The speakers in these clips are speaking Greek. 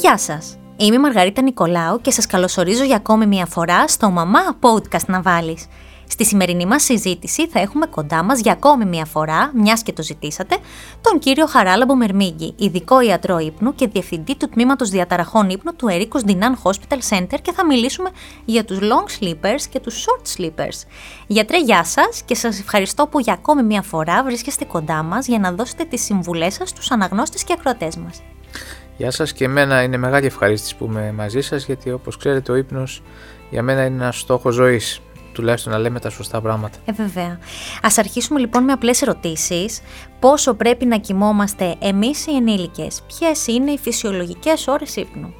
Γεια σας! Είμαι η Μαργαρίτα Νικολάου και σας καλωσορίζω για ακόμη μια φορά στο «Μαμά Podcast να βάλεις». Στη σημερινή μας συζήτηση θα έχουμε κοντά μας για ακόμη μια φορά, μιας και το ζητήσατε, τον κύριο Χαράλαμπο Μερμίγκη, ειδικό ιατρό ύπνου και διευθυντή του τμήματος διαταραχών ύπνου του Ερίκος Ντινάν Hospital Center και θα μιλήσουμε για τους long sleepers και τους short sleepers. Γιατρέ, γεια σας και σας ευχαριστώ που για ακόμη μια φορά βρίσκεστε κοντά μας για να δώσετε τις συμβουλές σας στους αναγνώστες και ακροατές μας. Γεια σας και εμένα είναι μεγάλη ευχαρίστηση που είμαι μαζί σας γιατί όπως ξέρετε ο ύπνος για μένα είναι ένας στόχος ζωής τουλάχιστον να λέμε τα σωστά πράγματα. Ε, βέβαια. Ας αρχίσουμε λοιπόν με απλές ερωτήσεις. Πόσο πρέπει να κοιμόμαστε εμείς οι ενήλικες, ποιες είναι οι φυσιολογικές ώρες ύπνου;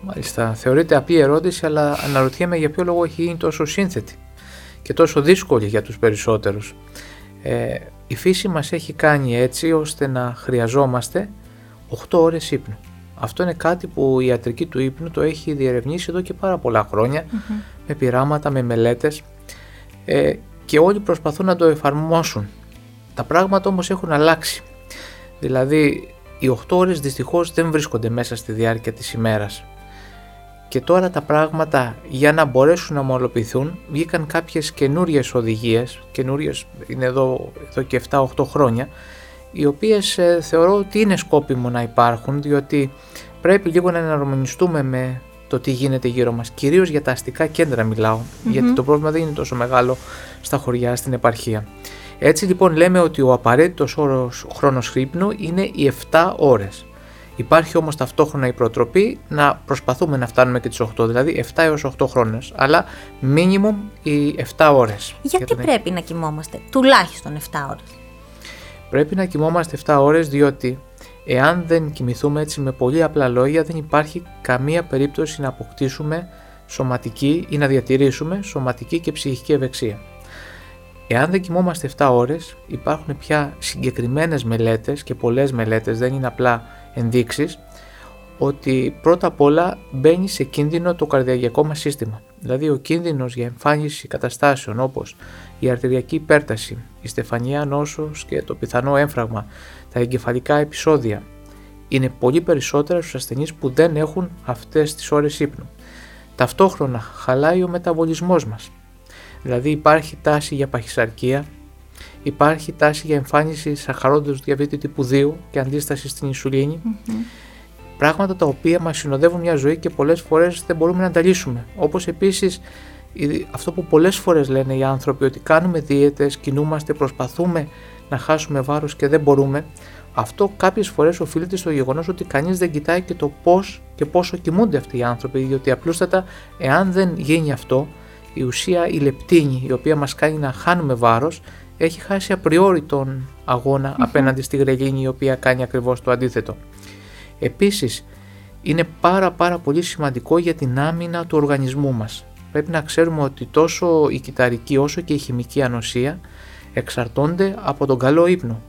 Μάλιστα, θεωρείται απλή ερώτηση, αλλά αναρωτιέμαι για ποιο λόγο έχει γίνει τόσο σύνθετη και τόσο δύσκολη για τους περισσότερους. Ε, η φύση μας έχει κάνει έτσι ώστε να χρειαζόμαστε 8 ώρες ύπνου. Αυτό είναι κάτι που η ιατρική του ύπνου το έχει διερευνήσει εδώ και πάρα πολλά με πειράματα, με μελέτες ε, και όλοι προσπαθούν να το εφαρμόσουν. Τα πράγματα όμως έχουν αλλάξει. Δηλαδή οι 8 ώρες δυστυχώς δεν βρίσκονται μέσα στη διάρκεια της ημέρας. Και τώρα τα πράγματα για να μπορέσουν να ομολοποιηθούν βγήκαν κάποιες καινούριες οδηγίες, καινούριες είναι εδώ, εδώ και 7-8 χρόνια, οι οποίες ε, θεωρώ ότι είναι σκόπιμο να υπάρχουν διότι πρέπει λίγο να εναρμονιστούμε με το τι γίνεται γύρω μας, κυρίως για τα αστικά κέντρα γιατί το πρόβλημα δεν είναι τόσο μεγάλο στα χωριά, στην επαρχία. Έτσι λοιπόν λέμε ότι ο απαραίτητος όρος χρόνος χρύπνου είναι οι 7 ώρες. Υπάρχει όμως ταυτόχρονα η προτροπή να προσπαθούμε να φτάνουμε και τις 8, δηλαδή 7 έως 8 χρόνες, αλλά minimum οι 7 ώρες. Γιατί πρέπει να κοιμόμαστε τουλάχιστον 7 ώρες; Πρέπει να κοιμόμαστε 7 ώρες διότι εάν δεν κοιμηθούμε έτσι με πολύ απλά λόγια δεν υπάρχει καμία περίπτωση να αποκτήσουμε σωματική ή να διατηρήσουμε σωματική και ψυχική ευεξία. Εάν δεν κοιμόμαστε 7 ώρες υπάρχουν πια συγκεκριμένες μελέτες και πολλές μελέτες δεν είναι απλά ενδείξεις ότι πρώτα απ' όλα μπαίνει σε κίνδυνο το καρδιαγιακό μας σύστημα. Δηλαδή ο κίνδυνος για εμφάνιση καταστάσεων όπως η αρτηριακή υπέρταση, η στεφανία νόσος και το πιθανό έμφραγμα, τα εγκεφαλικά επεισόδια είναι πολύ περισσότερα στους ασθενείς που δεν έχουν αυτές τις ώρες ύπνου. Ταυτόχρονα χαλάει ο μεταβολισμός μας. Δηλαδή υπάρχει τάση για παχυσαρκία, υπάρχει τάση για εμφάνιση σαχαρόντος διαβήτη τύπου 2 και αντίσταση στην ισουλινη Πράγματα τα οποία μας συνοδεύουν μια ζωή και πολλές φορές δεν μπορούμε να τα λύσουμε. Όπως επίσης αυτό που πολλές φορές λένε οι άνθρωποι ότι κάνουμε δίαιτες, κινούμαστε, προσπαθούμε να χάσουμε βάρος και δεν μπορούμε, αυτό κάποιες φορές οφείλεται στο γεγονός ότι κανείς δεν κοιτάει και το πώς και πόσο κοιμούνται αυτοί οι άνθρωποι, διότι απλούστατα εάν δεν γίνει αυτό, η ουσία η λεπτίνη η οποία μας κάνει να χάνουμε βάρος έχει χάσει απριόρι τον αγωνα απέναντι στη γρελίνη η οποία κάνει ακριβώς το αντίθετο. Επίσης, είναι πάρα πάρα πολύ σημαντικό για την άμυνα του οργανισμού μας πρέπει να ξέρουμε ότι τόσο η κυταρική όσο και η χημική ανοσία εξαρτώνται από τον καλό ύπνο.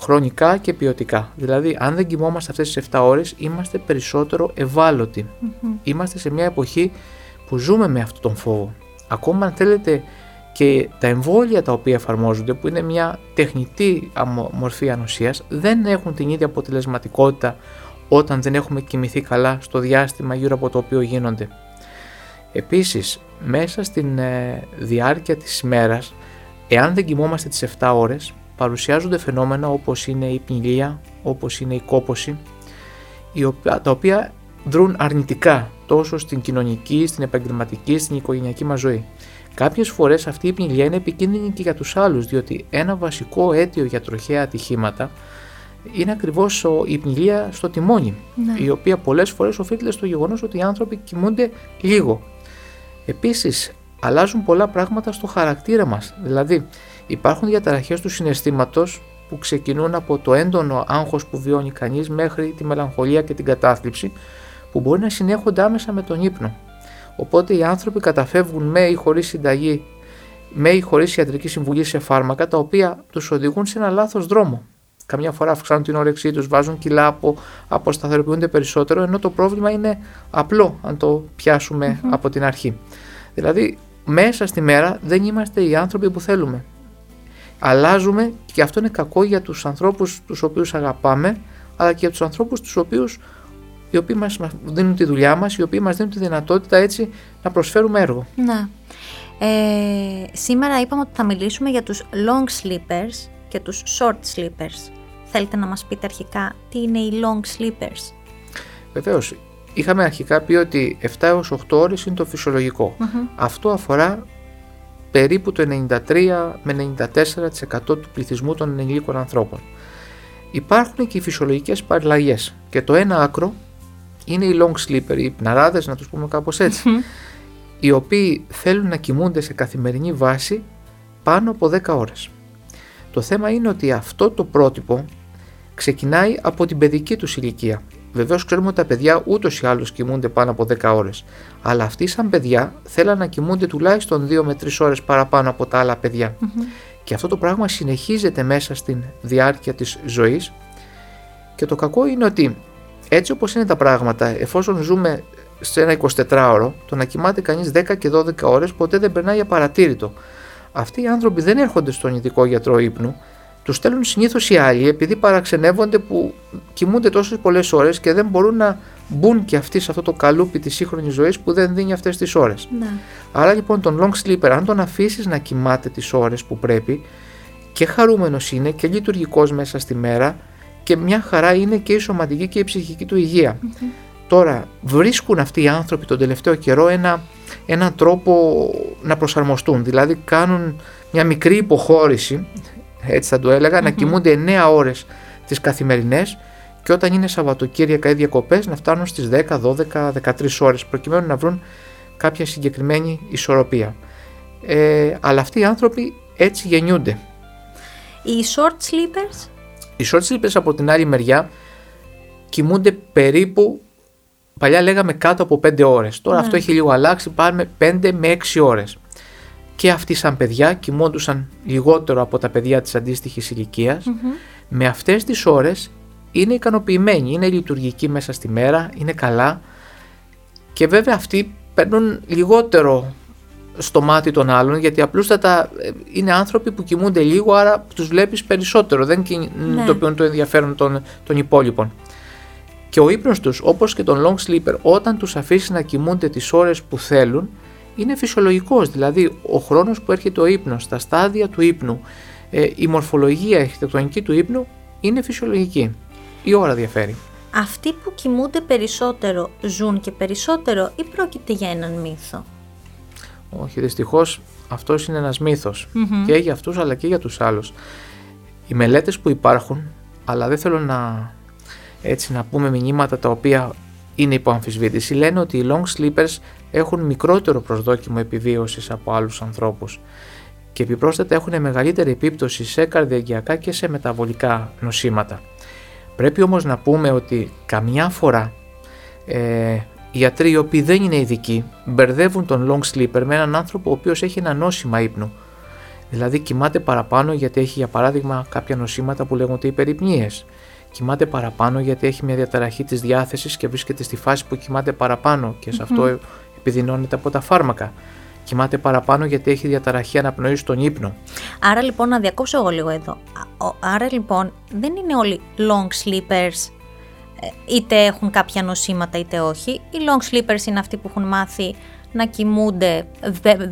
Χρονικά και ποιοτικά. Δηλαδή, αν δεν κοιμόμαστε αυτές τις 7 ώρες, είμαστε περισσότερο Είμαστε σε μια εποχή που ζούμε με αυτόν τον φόβο. Ακόμα αν θέλετε και τα εμβόλια τα οποία εφαρμόζονται, που είναι μια τεχνητή μορφή ανοσίας, δεν έχουν την ίδια αποτελεσματικότητα όταν δεν έχουμε κοιμηθεί καλά στο διάστημα γύρω από το οποίο γίνονται. Επίσης, μέσα στην ε, διάρκεια της ημέρας, εάν δεν κοιμόμαστε τις 7 ώρες, παρουσιάζονται φαινόμενα όπως είναι η πνιγλία, όπως είναι η κόποση, τα οποία δρούν αρνητικά τόσο στην κοινωνική, στην επαγγελματική, στην οικογενειακή μας ζωή. Κάποιες φορές αυτή η πνιγλία είναι επικίνδυνη και για τους άλλους, διότι ένα βασικό αίτιο για τροχαία ατυχήματα είναι ακριβώς η πνιγλία στο τιμόνι, ναι. η οποία πολλές φορές οφείλεται στο γεγονός ότι οι άνθρωποι κοιμούνται λίγο Επίσης, αλλάζουν πολλά πράγματα στο χαρακτήρα μας. Δηλαδή, υπάρχουν διαταραχές του συναισθήματος που ξεκινούν από το έντονο άγχος που βιώνει κανείς μέχρι τη μελαγχολία και την κατάθλιψη που μπορεί να συνέχονται άμεσα με τον ύπνο. Οπότε οι άνθρωποι καταφεύγουν με ή χωρίς συνταγή, με ή χωρίς ιατρική συμβουλή σε φάρμακα τα οποία τους οδηγούν σε ένα λάθος δρόμο. Καμιά φορά αυξάνουν την όρεξή τους, βάζουν κιλά, από, αποσταθεροποιούνται περισσότερο, ενώ το πρόβλημα είναι απλό αν το πιασουμε από την αρχή. Δηλαδή, μέσα στη μέρα δεν είμαστε οι άνθρωποι που θέλουμε. Αλλάζουμε και αυτό είναι κακό για τους ανθρώπους τους οποίους αγαπάμε, αλλά και για τους ανθρώπους τους οποίους οι οποίοι μας δίνουν τη δουλειά μας, οι οποίοι μας δίνουν τη δυνατότητα έτσι να προσφέρουμε έργο. Ναι. Ε, σήμερα είπαμε ότι θα μιλήσουμε για τους long sleepers και τους short sleepers. Θέλετε να μας πείτε αρχικά τι είναι οι long sleepers; Βεβαίως, είχαμε αρχικά πει ότι 7 έως 8 ώρες είναι το φυσιολογικο Αυτό αφορά περίπου το 93 με 94% του πληθυσμού των ενηλίκων ανθρώπων. Υπάρχουν και οι φυσιολογικές παραλλαγές και το ένα άκρο είναι οι long sleeper, οι πναράδες να τους πούμε κάπως οι οποίοι θέλουν να κοιμούνται σε καθημερινή βάση πάνω από 10 ώρες. Το θέμα είναι ότι αυτό το πρότυπο ξεκινάει από την παιδική τους ηλικία. Βεβαίως ξέρουμε ότι τα παιδιά ούτως ή άλλως κοιμούνται πάνω από 10 ώρες. Αλλά αυτοί, σαν παιδιά, θέλουν να κοιμούνται τουλάχιστον 2 με 3 ώρες παραπάνω από τα άλλα Και αυτό το πράγμα συνεχίζεται μέσα στην διάρκεια της ζωής. Και το κακό είναι ότι έτσι όπως είναι τα πράγματα, εφόσον ζούμε σε ένα 24ωρο, το να κοιμάται κανείς 10 και 12 ώρες ποτέ δεν περνάει απαρατήρητο. Αυτοί οι άνθρωποι δεν έρχονται στον ειδικό γιατρό ύπνου, τους στέλνουν συνήθως οι άλλοι επειδή παραξενεύονται που κοιμούνται τόσες πολλές ώρες και δεν μπορούν να μπουν και αυτοί σε αυτό το καλούπι της σύγχρονης ζωής που δεν δίνει αυτές τις ώρες. Ναι. Άρα λοιπόν τον long sleeper, αν τον αφήσεις να κοιμάται τις ώρες που πρέπει, και χαρούμενος είναι και λειτουργικός μέσα στη μέρα και μια χαρά είναι και η σωματική και η ψυχική του υγεια Τώρα βρίσκουν αυτοί οι άνθρωποι τον τελευταίο καιρό ένα, ένα τρόπο να προσαρμοστούν. Δηλαδή κάνουν μια μικρή υποχώρηση, έτσι θα το ελεγα να κοιμούνται 9 ώρες τις καθημερινές και όταν είναι Σαββατοκύριακα ή διακοπές να φτάνουν στις 10, 12, 13 ώρες προκειμένου να βρουν κάποια συγκεκριμένη ισορροπία. Ε, αλλά αυτοί οι άνθρωποι έτσι γεννιούνται. Οι short sleepers? Οι short sleepers από την άλλη μεριά κοιμούνται περίπου Παλιά λέγαμε κάτω από 5 ώρες. Τώρα ναι. αυτό έχει λίγο αλλάξει. Πάμε 5 με 6 ώρες. Και αυτοί, σαν παιδιά, κοιμόντουσαν λιγότερο από τα παιδιά της αντίστοιχης ηλικίας. Με αυτές τις ώρες είναι ικανοποιημένοι, είναι λειτουργικοί μέσα στη μέρα, είναι καλά. Και βέβαια αυτοί παίρνουν λιγότερο στο μάτι των άλλων γιατί απλούστατα ε, είναι άνθρωποι που κοιμούνται λίγο άρα τους βλέπεις περισσότερο δεν κινητοποιούν ναι. το ενδιαφέρον των, των υπόλοιπων. Και ο ύπνος τους, όπως και τον long sleeper, όταν τους αφήσεις να κοιμούνται τις ώρες που θέλουν, είναι φυσιολογικός. Δηλαδή, ο χρόνος που έρχεται ο ύπνος, τα στάδια του ύπνου, ε, η μορφολογία η αρχιτεκτονική του ύπνου είναι φυσιολογική. Η ώρα διαφέρει. Αυτοί που κοιμούνται περισσότερο ζουν και περισσότερο ή πρόκειται για έναν μύθο; Όχι, δυστυχώς αυτός είναι ένας και για αυτούς αλλά και για τους άλλους. Οι μελέτες που υπάρχουν, αλλά δεν θέλω να έτσι να πούμε μηνύματα τα οποία είναι υπό αμφισβήτηση, λένε ότι οι long sleepers έχουν μικρότερο προσδόκιμο επιβίωσης από άλλους ανθρώπους και επιπρόσθετα έχουν μεγαλύτερη επίπτωση σε καρδιαγγειακά και σε μεταβολικά νοσήματα. Πρέπει όμως να πούμε ότι καμιά φορά ε, οι ιατροί οι οποίοι δεν είναι ειδικοί μπερδεύουν τον long sleeper με έναν άνθρωπο ο οποίος έχει ένα νόσημα ύπνου. Δηλαδή κοιμάται παραπάνω γιατί έχει για παράδειγμα κάποια νοσήματα που λέγονται υπερυπνίες κοιμάται παραπάνω γιατί έχει μια διαταραχή της διάθεσης και βρίσκεται στη φάση που κοιμάται παραπάνω και σε αυτό επιδεινώνεται από τα φάρμακα. Κοιμάται παραπάνω γιατί έχει διαταραχή αναπνοής στον ύπνο. Άρα λοιπόν να διακόψω εγώ λίγο εδώ. Άρα λοιπόν δεν είναι όλοι long sleepers ε, είτε έχουν κάποια νοσήματα είτε όχι. Οι long sleepers είναι αυτοί που έχουν μάθει να κοιμούνται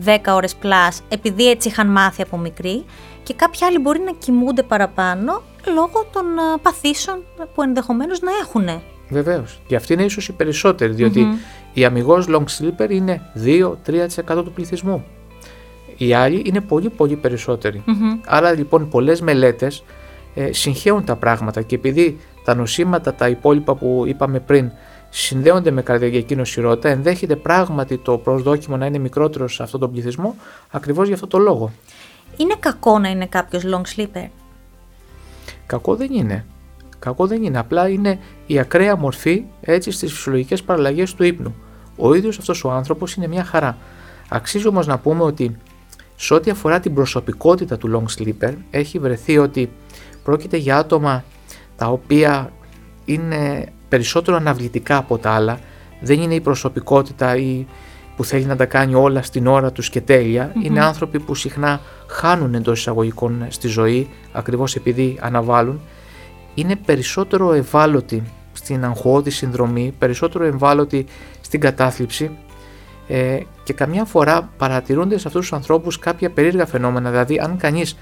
10 ώρες πλάς επειδή έτσι είχαν μάθει από μικροί και κάποιοι άλλοι μπορεί να κοιμούνται παραπάνω λόγω των ε, παθήσεων που ενδεχομένως να έχουν. Βεβαίως. Και αυτοί είναι ίσως οι περισσότεροι, διότι mm-hmm. η αμυγός long sleeper είναι 2-3% του πληθυσμού. Οι άλλοι είναι πολύ πολύ περισσότεροι. Άρα λοιπόν πολλές μελέτες ε, συγχαίουν τα πράγματα και επειδή τα νοσήματα, τα υπόλοιπα που είπαμε πριν, συνδέονται με καρδιαγιακή νοσηρότητα, ενδέχεται πράγματι το προσδόκιμο να είναι μικρότερος σε αυτόν τον πληθυσμό, ακριβώς για αυτό το λόγο. Είναι κακό να είναι κάποιος long sleeper; Κακό δεν είναι. Κακό δεν είναι. Απλά είναι η ακραία μορφή έτσι στις φυσιολογικές παραλλαγές του ύπνου. Ο ίδιος αυτός ο άνθρωπος είναι μια χαρά. Αξίζει όμως να πούμε ότι σε ό,τι αφορά την προσωπικότητα του long sleeper, έχει βρεθεί ότι πρόκειται για άτομα τα οποία είναι περισσότερο αναβλητικά από τα άλλα. Δεν είναι η προσωπικότητα ή που θέλει να τα κάνει όλα στην ώρα τους και τελεια Είναι άνθρωποι που συχνά χάνουν εντός εισαγωγικών στη ζωή ακριβώς επειδή αναβάλουν. Είναι περισσότερο ευάλωτοι στην αγχώδη συνδρομή, περισσότερο ευάλωτοι στην κατάθλιψη ε, και καμιά φορά παρατηρούνται σε αυτούς τους ανθρώπους κάποια περίεργα φαινόμενα. Δηλαδή αν κανείς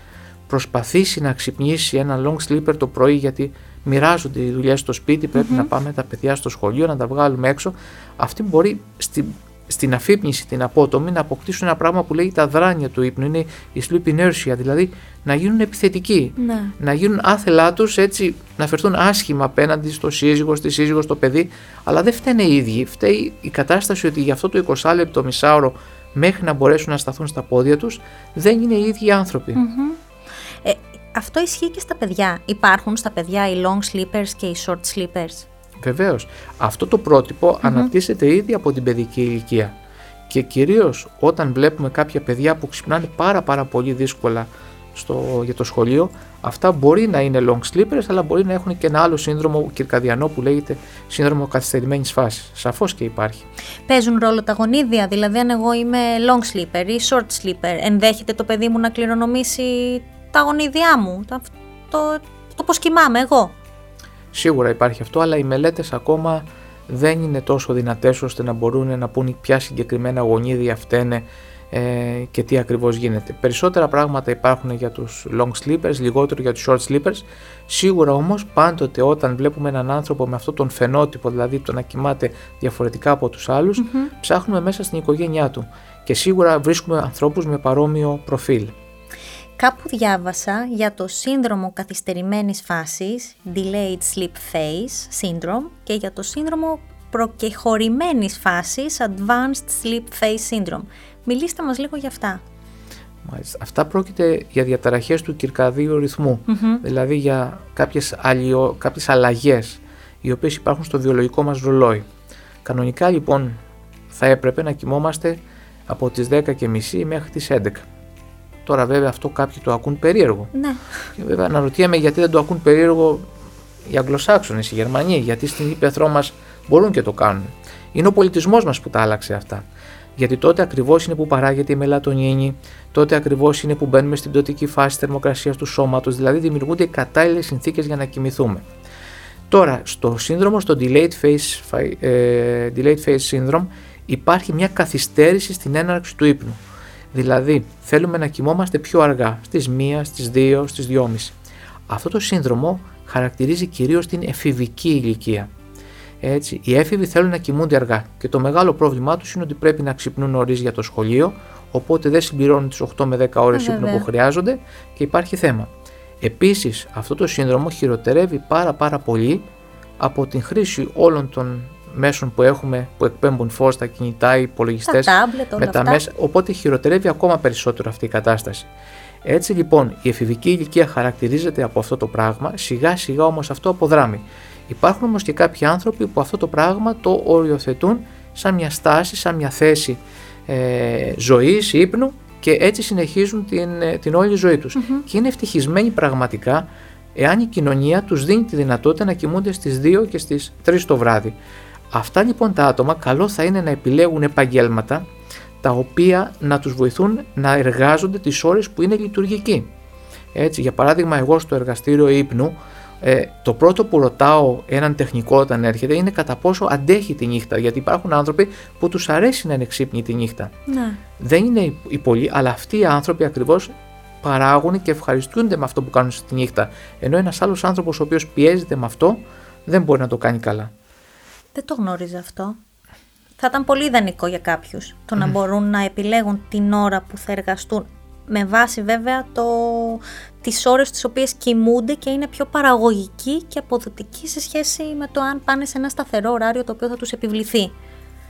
προσπαθήσει να ξυπνήσει ένα long sleeper το πρωί γιατί μοιράζονται οι δουλειές στο σπίτι, να πάμε τα παιδιά στο σχολείο, να τα βγάλουμε έξω. Αυτή μπορεί στην, στην αφύπνιση, την απότομη, να αποκτήσουν ένα πράγμα που λέει τα δράνεια του ύπνου. Είναι η sleep inertia, δηλαδή να γίνουν επιθετικοί. Ναι. Να γίνουν άθελά τους έτσι, να φερθούν άσχημα απέναντι στο σύζυγο, στη σύζυγο, στο παιδί. Αλλά δεν φταίνε οι ίδιοι. Φταίει η κατάσταση ότι για αυτό το 20 λεπτό, μισάωρο, μέχρι να μπορέσουν να σταθούν στα πόδια τους, δεν είναι οι ίδιοι άνθρωποι. Ε, αυτό ισχύει και στα παιδιά. Υπάρχουν στα παιδιά οι long sleepers και οι short sleepers. Βεβαίως. Αυτό το πρότυπο αναπτύσσεται ήδη από την παιδική ηλικία. Και κυρίως όταν βλέπουμε κάποια παιδιά που ξυπνάνε πάρα πάρα πολύ δύσκολα στο, για το σχολείο, αυτά μπορεί να είναι long sleepers, αλλά μπορεί να έχουν και ένα άλλο σύνδρομο κυρκαδιανό που λέγεται σύνδρομο καθυστερημένης φάσης. Σαφώς και υπάρχει. Παίζουν ρόλο τα γονίδια, δηλαδή αν εγώ είμαι long sleeper ή short sleeper, ενδέχεται το παιδί μου να κληρονομήσει τα γονίδια μου, το, το, το πώς κοιμάμαι εγώ. Σίγουρα υπάρχει αυτό, αλλά οι μελέτες ακόμα δεν είναι τόσο δυνατές ώστε να μπορούν να πούν ποια συγκεκριμένα γονίδια φταίνε ε, και τι ακριβώς γίνεται. Περισσότερα πράγματα υπάρχουν για τους long sleepers, λιγότερο για τους short sleepers. Σίγουρα όμως πάντοτε όταν βλέπουμε έναν άνθρωπο με αυτόν τον φαινότυπο, δηλαδή το να κοιμάται διαφορετικά από τους αλλους ψάχνουμε μέσα στην οικογένειά του και σίγουρα βρίσκουμε ανθρώπους με παρόμοιο προφίλ. Κάπου διάβασα για το σύνδρομο καθυστερημένης φάσης, Delayed Sleep Phase Syndrome και για το σύνδρομο προκεχωρημένης φάσης, Advanced Sleep Phase Syndrome. Μιλήστε μας λίγο για αυτά. Μάλιστα. Αυτά πρόκειται για διαταραχές του κυρκαδίου δηλαδή για κάποιες, αλλιο, κάποιες αλλαγές οι οποίες υπάρχουν στο βιολογικό μας ρολόι. Κανονικά λοιπόν θα έπρεπε να κοιμόμαστε από τις 10.30 μέχρι τις 11. Τώρα βέβαια αυτό κάποιοι το ακούν περίεργο. Ναι. Και βέβαια αναρωτιέμαι γιατί δεν το ακούν περίεργο οι Αγγλοσάξονες, οι Γερμανοί, γιατί στην ύπεθρό μας μπορούν και το κάνουν. Είναι ο πολιτισμός μας που τα άλλαξε αυτά. Γιατί τότε ακριβώς είναι που παράγεται η μελατονίνη, τότε ακριβώς είναι που μπαίνουμε στην πτωτική φάση θερμοκρασίας του σώματος, δηλαδή δημιουργούνται κατάλληλες συνθήκες για να κοιμηθούμε. Τώρα, στο σύνδρομο, στο delayed phase, ε, delayed phase syndrome, υπάρχει μια καθυστέρηση στην έναρξη του ύπνου. Δηλαδή, θέλουμε να κοιμόμαστε πιο αργά, στις 1, στις 2, στις 2.30. Αυτό το σύνδρομο χαρακτηρίζει κυρίως την εφηβική ηλικία. Έτσι, οι έφηβοι θέλουν να κοιμούνται αργά και το μεγάλο πρόβλημά τους είναι ότι πρέπει να ξυπνούν νωρίς για το σχολείο, οπότε δεν συμπληρώνουν τις 8 με 10 ώρες ύπνου που χρειάζονται και υπάρχει θέμα. Επίσης, αυτό το σύνδρομο χειροτερεύει πάρα πάρα πολύ από την χρήση όλων των μέσων που έχουμε που εκπέμπουν φως, τα κινητά, οι υπολογιστές, με τα μέσα, οπότε χειροτερεύει ακόμα περισσότερο αυτή η κατάσταση. Έτσι λοιπόν η εφηβική ηλικία χαρακτηρίζεται από αυτό το πράγμα, σιγά σιγά όμως αυτό αποδράμει. Υπάρχουν όμως και κάποιοι άνθρωποι που αυτό το πράγμα το οριοθετούν σαν μια στάση, σαν μια θέση ε, ζωής, ύπνου και έτσι συνεχίζουν την, ε, την όλη ζωή τους. Και είναι ευτυχισμένοι πραγματικά εάν η κοινωνία τους δίνει τη δυνατότητα να κοιμούνται στις 2 και στις 3 το βράδυ. Αυτά λοιπόν τα άτομα καλό θα είναι να επιλέγουν επαγγέλματα τα οποία να τους βοηθούν να εργάζονται τις ώρες που είναι λειτουργικοί. Έτσι, για παράδειγμα, εγώ στο εργαστήριο ύπνου, ε, το πρώτο που ρωτάω έναν τεχνικό όταν έρχεται είναι κατά πόσο αντέχει τη νύχτα. Γιατί υπάρχουν άνθρωποι που τους αρέσει να είναι ξύπνοι τη νύχτα. Ναι. Δεν είναι οι πολλοί, αλλά αυτοί οι άνθρωποι ακριβώς παράγουν και ευχαριστούνται με αυτό που κάνουν στη νύχτα. Ενώ ένας άλλος άνθρωπος ο οποίος πιέζεται με αυτό δεν μπορεί να το κάνει καλά. Δεν το γνώριζα αυτό. Θα ήταν πολύ ιδανικό για κάποιους το να μπορούν να επιλέγουν την ώρα που θα εργαστούν με βάση βέβαια το, τις ώρες τις οποίες κοιμούνται και είναι πιο παραγωγικοί και αποδοτικοί σε σχέση με το αν πάνε σε ένα σταθερό ωράριο το οποίο θα τους επιβληθεί.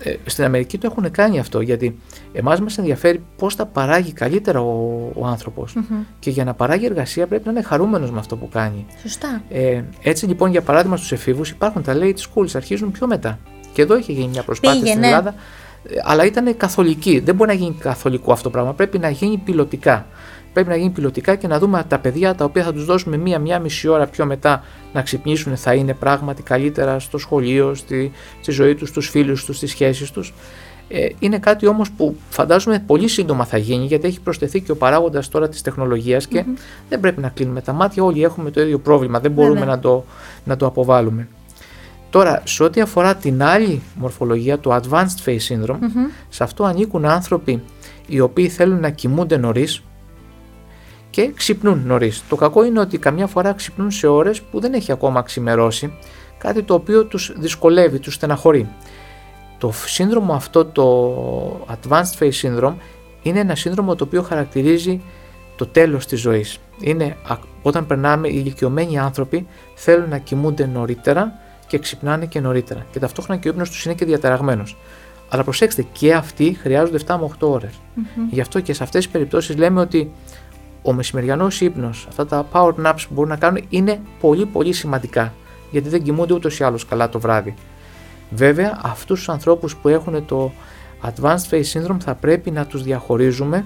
Ε, στην Αμερική το έχουν κάνει αυτό γιατί εμάς μας ενδιαφέρει πώς θα παράγει καλύτερα ο, ο ανθρωπος και για να παράγει εργασία πρέπει να είναι χαρούμενος με αυτό που κάνει. Σωστά. Ε, έτσι λοιπόν για παράδειγμα στους εφήβους υπάρχουν τα late schools, αρχίζουν πιο μετά. Και εδώ είχε γίνει μια προσπάθεια στην Ελλάδα, ε, αλλά ήταν καθολική. Δεν μπορεί να γίνει καθολικό αυτό το πράγμα. Πρέπει να γίνει πιλωτικά. Πρέπει να γίνει πιλωτικά και να δούμε τα παιδιά τα οποία θα τους δώσουμε μία-μία μισή ώρα πιο μετά να ξυπνήσουν θα είναι πράγματι καλύτερα στο σχολείο, στη, στη ζωή τους, στους φίλους τους, στις σχέσεις τους. Ε, είναι κάτι όμως που φαντάζομαι πολύ σύντομα θα γίνει γιατί έχει προσθεθεί και ο παράγοντας τώρα της τεχνολογίας και δεν πρέπει να κλείνουμε τα μάτια. Όλοι έχουμε το ίδιο πρόβλημα. Δεν μπορούμε να το, να το αποβάλουμε. Τώρα, σε ό,τι αφορά την άλλη μορφολογία, το Advanced Face Syndrome, σε αυτό ανήκουν άνθρωποι οι οποίοι θέλουν να κοιμούνται νωρίς και ξυπνούν νωρίς. Το κακό είναι ότι καμιά φορά ξυπνούν σε ώρες που δεν έχει ακόμα ξημερώσει, κάτι το οποίο τους δυσκολεύει, τους στεναχωρεί. Το σύνδρομο αυτό, το Advanced Face Syndrome, είναι ένα σύνδρομο το οποίο χαρακτηρίζει το τέλος της ζωής. Είναι όταν περνάμε οι ηλικιωμένοι άνθρωποι θέλουν να κοιμούνται νωρίτερα και ξυπνάνε και νωρίτερα και ταυτόχρονα και ο ύπνος τους είναι και διαταραγμένος. Αλλά προσέξτε, και αυτοί χρειάζονται 7 με 8 ώρες. Γι' αυτό και σε αυτές τις περιπτώσεις λέμε ότι ο μεσημεριανός ύπνος, αυτά τα power naps που μπορούν να κάνουν είναι πολύ πολύ σημαντικά γιατί δεν κοιμούνται ούτως ή άλλως καλά το βράδυ. Βέβαια, αυτούς τους ανθρώπους που έχουν το Advanced Face Syndrome θα πρέπει να τους διαχωρίζουμε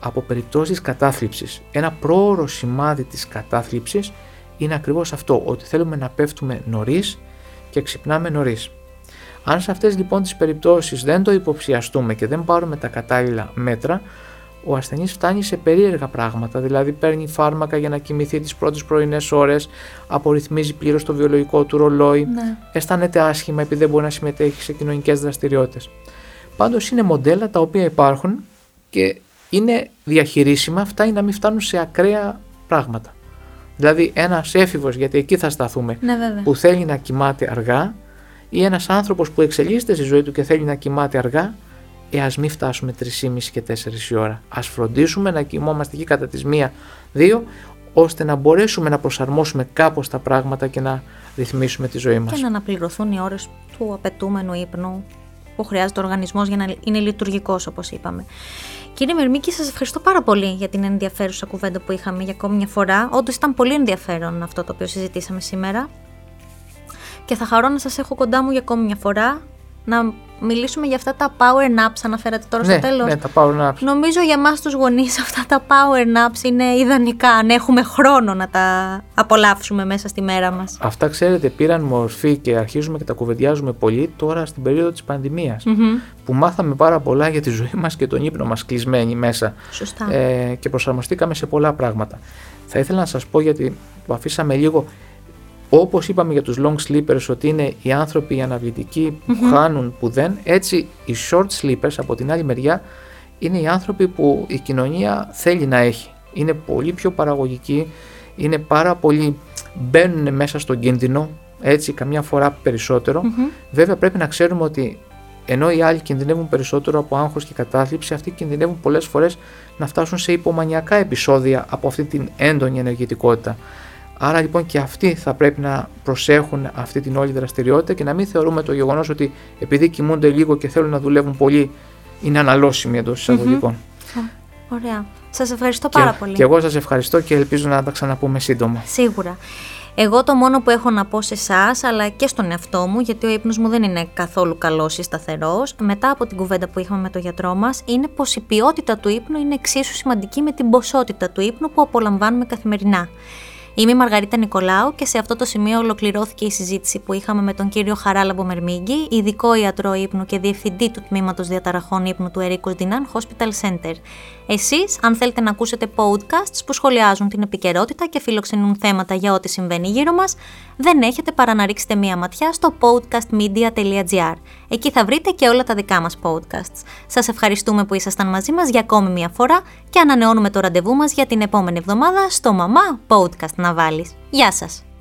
από περιπτώσεις κατάθλιψης. Ένα πρόωρο σημάδι της κατάθλιψης είναι ακριβώς αυτό, ότι θέλουμε να πέφτουμε νωρίς και ξυπνάμε νωρίς. Αν σε αυτές λοιπόν τις περιπτώσεις δεν το υποψιαστούμε και δεν πάρουμε τα κατάλληλα μέτρα, ο ασθενής φτάνει σε περίεργα πράγματα, δηλαδή παίρνει φάρμακα για να κοιμηθεί τις πρώτες πρωινές ώρες, απορριθμίζει πλήρως το βιολογικό του ρολόι, ναι. αισθάνεται άσχημα επειδή δεν μπορεί να συμμετέχει σε κοινωνικές δραστηριότητες. Πάντως είναι μοντέλα τα οποία υπάρχουν και είναι διαχειρίσιμα, αυτά ή να μην φτάνουν σε ακραία πράγματα. Δηλαδή ένας έφηβος, γιατί εκεί θα σταθούμε, ναι, που θέλει να κοιμάται αργά, ή ένας άνθρωπος που εξελίσσεται στη ζωή του και θέλει να κοιμάται αργά, ε, ας μην φτάσουμε 3,5 και 4 η ώρα. Α φροντίσουμε να κοιμόμαστε εκεί κατά τις 1-2, ώστε να μπορέσουμε να προσαρμόσουμε κάπως τα πράγματα και να ρυθμίσουμε τη ζωή μας. Και να αναπληρωθούν οι ώρες του απαιτούμενου ύπνου που χρειάζεται ο οργανισμός για να είναι λειτουργικός, όπως είπαμε. Κύριε Μερμίκη, σας ευχαριστώ πάρα πολύ για την ενδιαφέρουσα κουβέντα που είχαμε για ακόμη μια φορά. Όντως ήταν πολύ ενδιαφέρον αυτό το οποίο συζητήσαμε σήμερα. Και θα χαρώ να σας έχω κοντά μου για ακόμη μια φορά να μιλήσουμε για αυτά τα power naps, αναφέρατε τώρα ναι, στο τέλος. Ναι, τα power naps. Νομίζω για μας τους γονείς αυτά τα power naps είναι ιδανικά, αν έχουμε χρόνο να τα απολαύσουμε μέσα στη μέρα μας. Αυτά, ξέρετε, πήραν μορφή και αρχίζουμε και τα κουβεντιάζουμε πολύ τώρα στην περίοδο της πανδημίας, που μάθαμε πάρα πολλά για τη ζωή μας και τον ύπνο μας κλεισμένοι μέσα. Σωστά. Ε, και προσαρμοστήκαμε σε πολλά πράγματα. Θα ήθελα να σας πω γιατί το αφήσαμε λίγο Όπως είπαμε για τους long sleepers ότι είναι οι άνθρωποι οι αναβλητικοί που χάνουν που δεν, έτσι οι short sleepers από την άλλη μεριά είναι οι άνθρωποι που η κοινωνία θέλει να έχει. Είναι πολύ πιο παραγωγικοί, είναι πάρα πολύ, μπαίνουν μέσα στον κίνδυνο, έτσι καμιά φορά Βέβαια πρέπει να ξέρουμε ότι ενώ οι άλλοι κινδυνεύουν περισσότερο από άγχος και κατάθλιψη, αυτοί κινδυνεύουν πολλές φορές να φτάσουν σε υπομανιακά επεισόδια από αυτή την έντονη ενεργητικότητα. Άρα λοιπόν και αυτοί θα πρέπει να προσέχουν αυτή την όλη δραστηριότητα και να μην θεωρούμε το γεγονός ότι επειδή κοιμούνται λίγο και θέλουν να δουλεύουν πολύ είναι αναλώσιμοι εντός εισαγωγικών. Ωραία. Σας ευχαριστώ πάρα πολύ. Και εγώ σας ευχαριστώ και ελπίζω να τα ξαναπούμε σύντομα. Σίγουρα. Εγώ το μόνο που έχω να πω σε εσάς, αλλά και στον εαυτό μου, γιατί ο ύπνος μου δεν είναι καθόλου καλός ή σταθερός, μετά από την κουβέντα που είχαμε με τον γιατρό μας, είναι πως η ποιότητα του ύπνου είναι εξίσου σημαντική με την ποσότητα του ύπνου που απολαμβάνουμε καθημερινά. Είμαι η Μαργαρίτα Νικολάου και σε αυτό το σημείο ολοκληρώθηκε η συζήτηση που είχαμε με τον κύριο Χαράλαμπο Μερμίγκη, ειδικό ιατρό ύπνου και διευθυντή του τμήματος διαταραχών ύπνου του Ερίκο Δινάν Hospital Center. Εσείς, αν θέλετε να ακούσετε podcasts που σχολιάζουν την επικαιρότητα και φιλοξενούν θέματα για ό,τι συμβαίνει γύρω μας, δεν έχετε παρά να ρίξετε μία ματιά στο podcastmedia.gr. Εκεί θα βρείτε και όλα τα δικά μας podcasts. Σας ευχαριστούμε που ήσασταν μαζί μας για ακόμη μία φορά και ανανεώνουμε το ραντεβού μας για την επόμενη εβδομάδα στο Μαμά Podcast να βάλεις. Γεια σας!